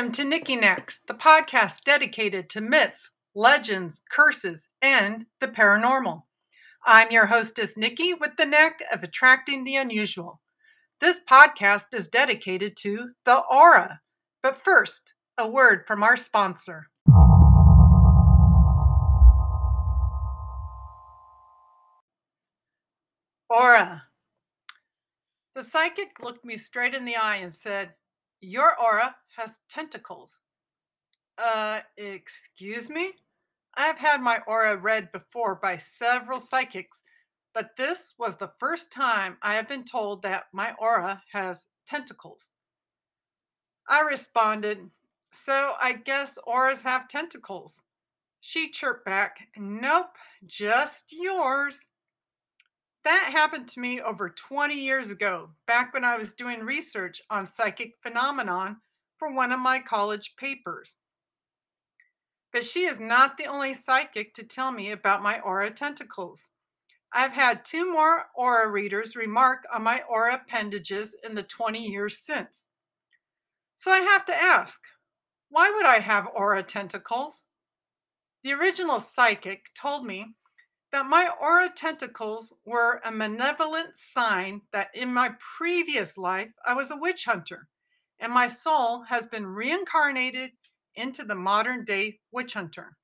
Welcome to Nikki Knacks, the podcast dedicated to myths, legends, curses, and the paranormal. I'm your hostess, Nikki, with the knack of attracting the unusual. This podcast is dedicated to the aura. But first, a word from our sponsor. Aura. The psychic looked me straight in the eye and said, Your aura has tentacles. Uh, excuse me? I've had my aura read before by several psychics, but this was the first time I have been told that my aura has tentacles. I responded, So I guess auras have tentacles. She chirped back, Nope, just yours. That happened to me over 20 years ago, back when I was doing research on psychic phenomenon for one of my college papers. But she is not the only psychic to tell me about my aura tentacles. I've had two more aura readers remark on my aura appendages in the 20 years since. So I have to ask, why would I have aura tentacles? The original psychic told me that my aura tentacles were a malevolent sign that in my previous life I was a witch hunter and my soul has been reincarnated into the modern day witch hunter.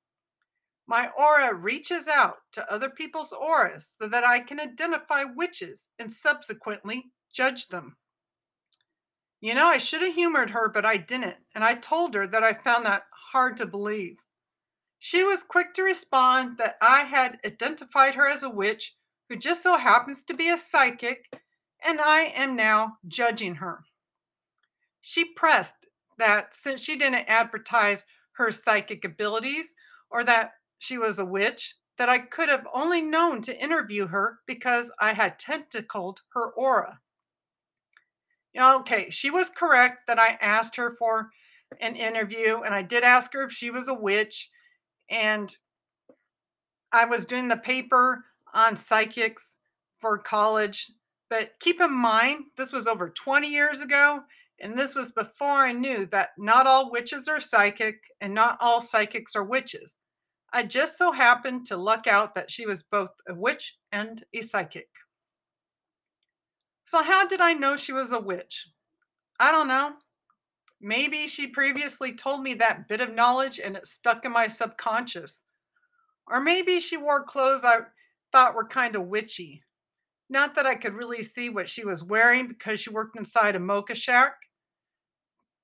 My aura reaches out to other people's auras so that I can identify witches and subsequently judge them. You know, I should have humored her, but I didn't. And I told her that I found that hard to believe. She was quick to respond that I had identified her as a witch who just so happens to be a psychic, and I am now judging her. She pressed that since she didn't advertise her psychic abilities or that she was a witch, that I could have only known to interview her because I had tentacled her aura. Okay, she was correct that I asked her for an interview, and I did ask her if she was a witch. And I was doing the paper on psychics for college. But keep in mind, this was over 20 years ago, and this was before I knew that not all witches are psychic and not all psychics are witches. I just so happened to luck out that she was both a witch and a psychic. So, how did I know she was a witch? I don't know. Maybe she previously told me that bit of knowledge and it stuck in my subconscious. Or maybe she wore clothes I thought were kind of witchy. Not that I could really see what she was wearing because she worked inside a mocha shack.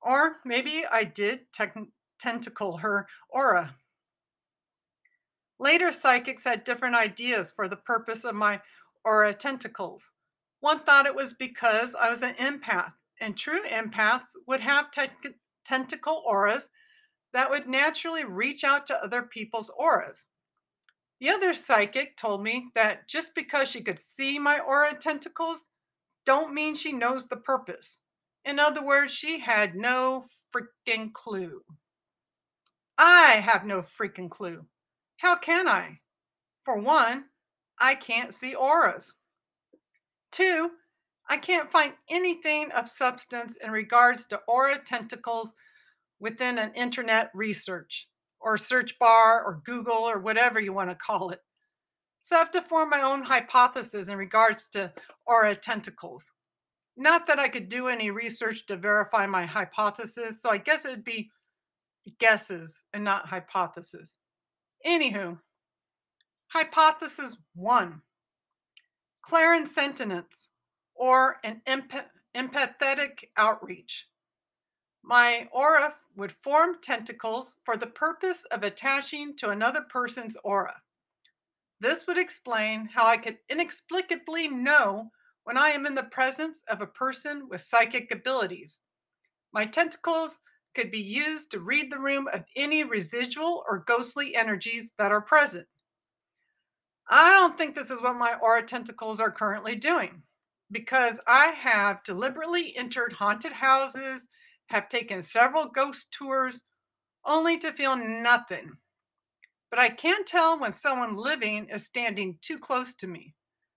Or maybe I did te- tentacle her aura. Later psychics had different ideas for the purpose of my aura tentacles. One thought it was because I was an empath, and true empaths would have te- tentacle auras that would naturally reach out to other people's auras. The other psychic told me that just because she could see my aura tentacles, don't mean she knows the purpose. In other words, she had no freaking clue. I have no freaking clue. How can I? For one, I can't see auras. Two, I can't find anything of substance in regards to aura tentacles within an internet research or search bar or Google or whatever you want to call it. So I have to form my own hypothesis in regards to aura tentacles. Not that I could do any research to verify my hypothesis, so I guess it'd be guesses and not hypothesis. Anywho, hypothesis one Clarence clairsentience or an empath- empathetic outreach. My aura would form tentacles for the purpose of attaching to another person's aura. This would explain how I could inexplicably know when I am in the presence of a person with psychic abilities. My tentacles could be used to read the room of any residual or ghostly energies that are present. I don't think this is what my aura tentacles are currently doing because I have deliberately entered haunted houses, have taken several ghost tours, only to feel nothing. But I can tell when someone living is standing too close to me,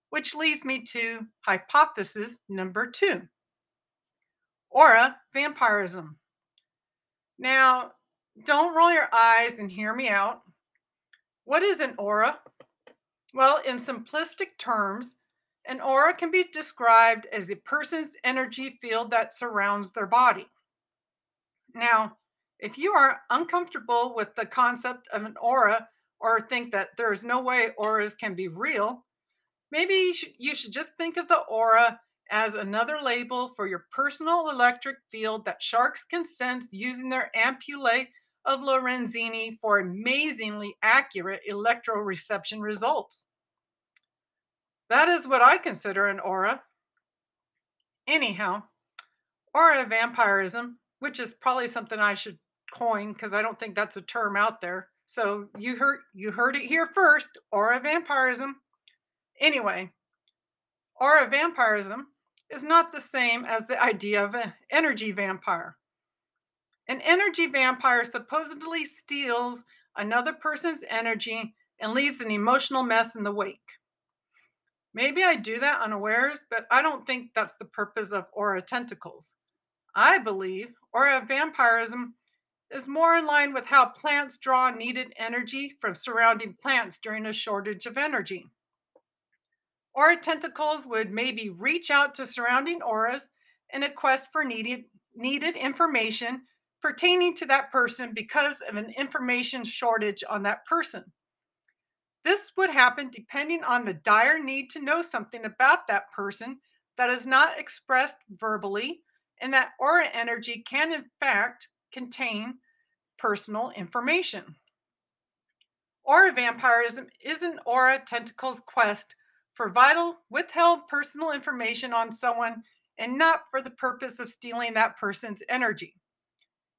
which leads me to hypothesis number two aura vampirism. Now, don't roll your eyes and hear me out. What is an aura? Well, in simplistic terms, an aura can be described as a person's energy field that surrounds their body. Now, if you are uncomfortable with the concept of an aura or think that there is no way auras can be real, maybe you should, you should just think of the aura as another label for your personal electric field that sharks can sense using their ampullae of Lorenzini for amazingly accurate electroreception results. That is what I consider an aura. Anyhow, aura vampirism, which is probably something I should coin because I don't think that's a term out there. So you heard you heard it here first, aura vampirism. Anyway, aura vampirism is not the same as the idea of an energy vampire. An energy vampire supposedly steals another person's energy and leaves an emotional mess in the wake. Maybe I do that unawares, but I don't think that's the purpose of aura tentacles. I believe aura vampirism is more in line with how plants draw needed energy from surrounding plants during a shortage of energy. Aura tentacles would maybe reach out to surrounding auras in a quest for needed, needed information pertaining to that person because of an information shortage on that person. This would happen depending on the dire need to know something about that person that is not expressed verbally, and that aura energy can, in fact, contain personal information. Aura vampirism is an aura tentacles quest for vital, withheld personal information on someone and not for the purpose of stealing that person's energy.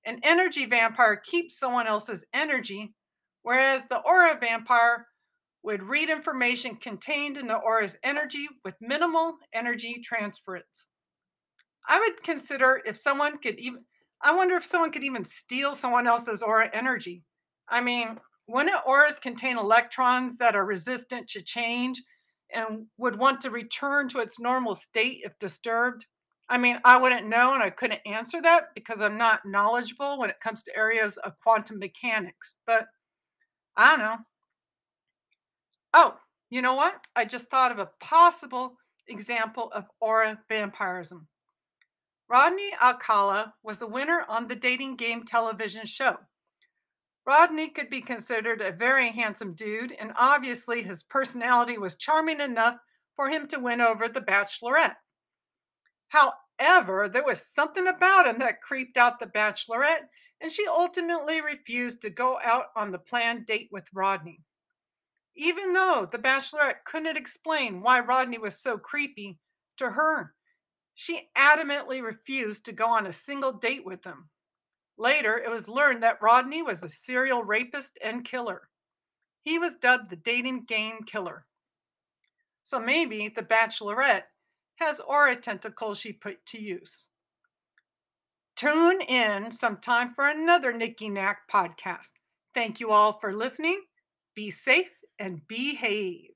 An energy vampire keeps someone else's energy, whereas the aura vampire would read information contained in the aura's energy with minimal energy transference. I would consider if someone could even, I wonder if someone could even steal someone else's aura energy. I mean, wouldn't auras contain electrons that are resistant to change and would want to return to its normal state if disturbed? I mean, I wouldn't know and I couldn't answer that because I'm not knowledgeable when it comes to areas of quantum mechanics. But I don't know. Oh, you know what? I just thought of a possible example of aura vampirism. Rodney Alcala was a winner on the dating game television show. Rodney could be considered a very handsome dude, and obviously his personality was charming enough for him to win over the bachelorette. However, there was something about him that creeped out the bachelorette, and she ultimately refused to go out on the planned date with Rodney. Even though the bachelorette couldn't explain why Rodney was so creepy, to her, she adamantly refused to go on a single date with him. Later, it was learned that Rodney was a serial rapist and killer. He was dubbed the dating game killer. So maybe the bachelorette has aura tentacles she put to use. Tune in sometime for another Nikki Knack podcast. Thank you all for listening. Be safe and behave.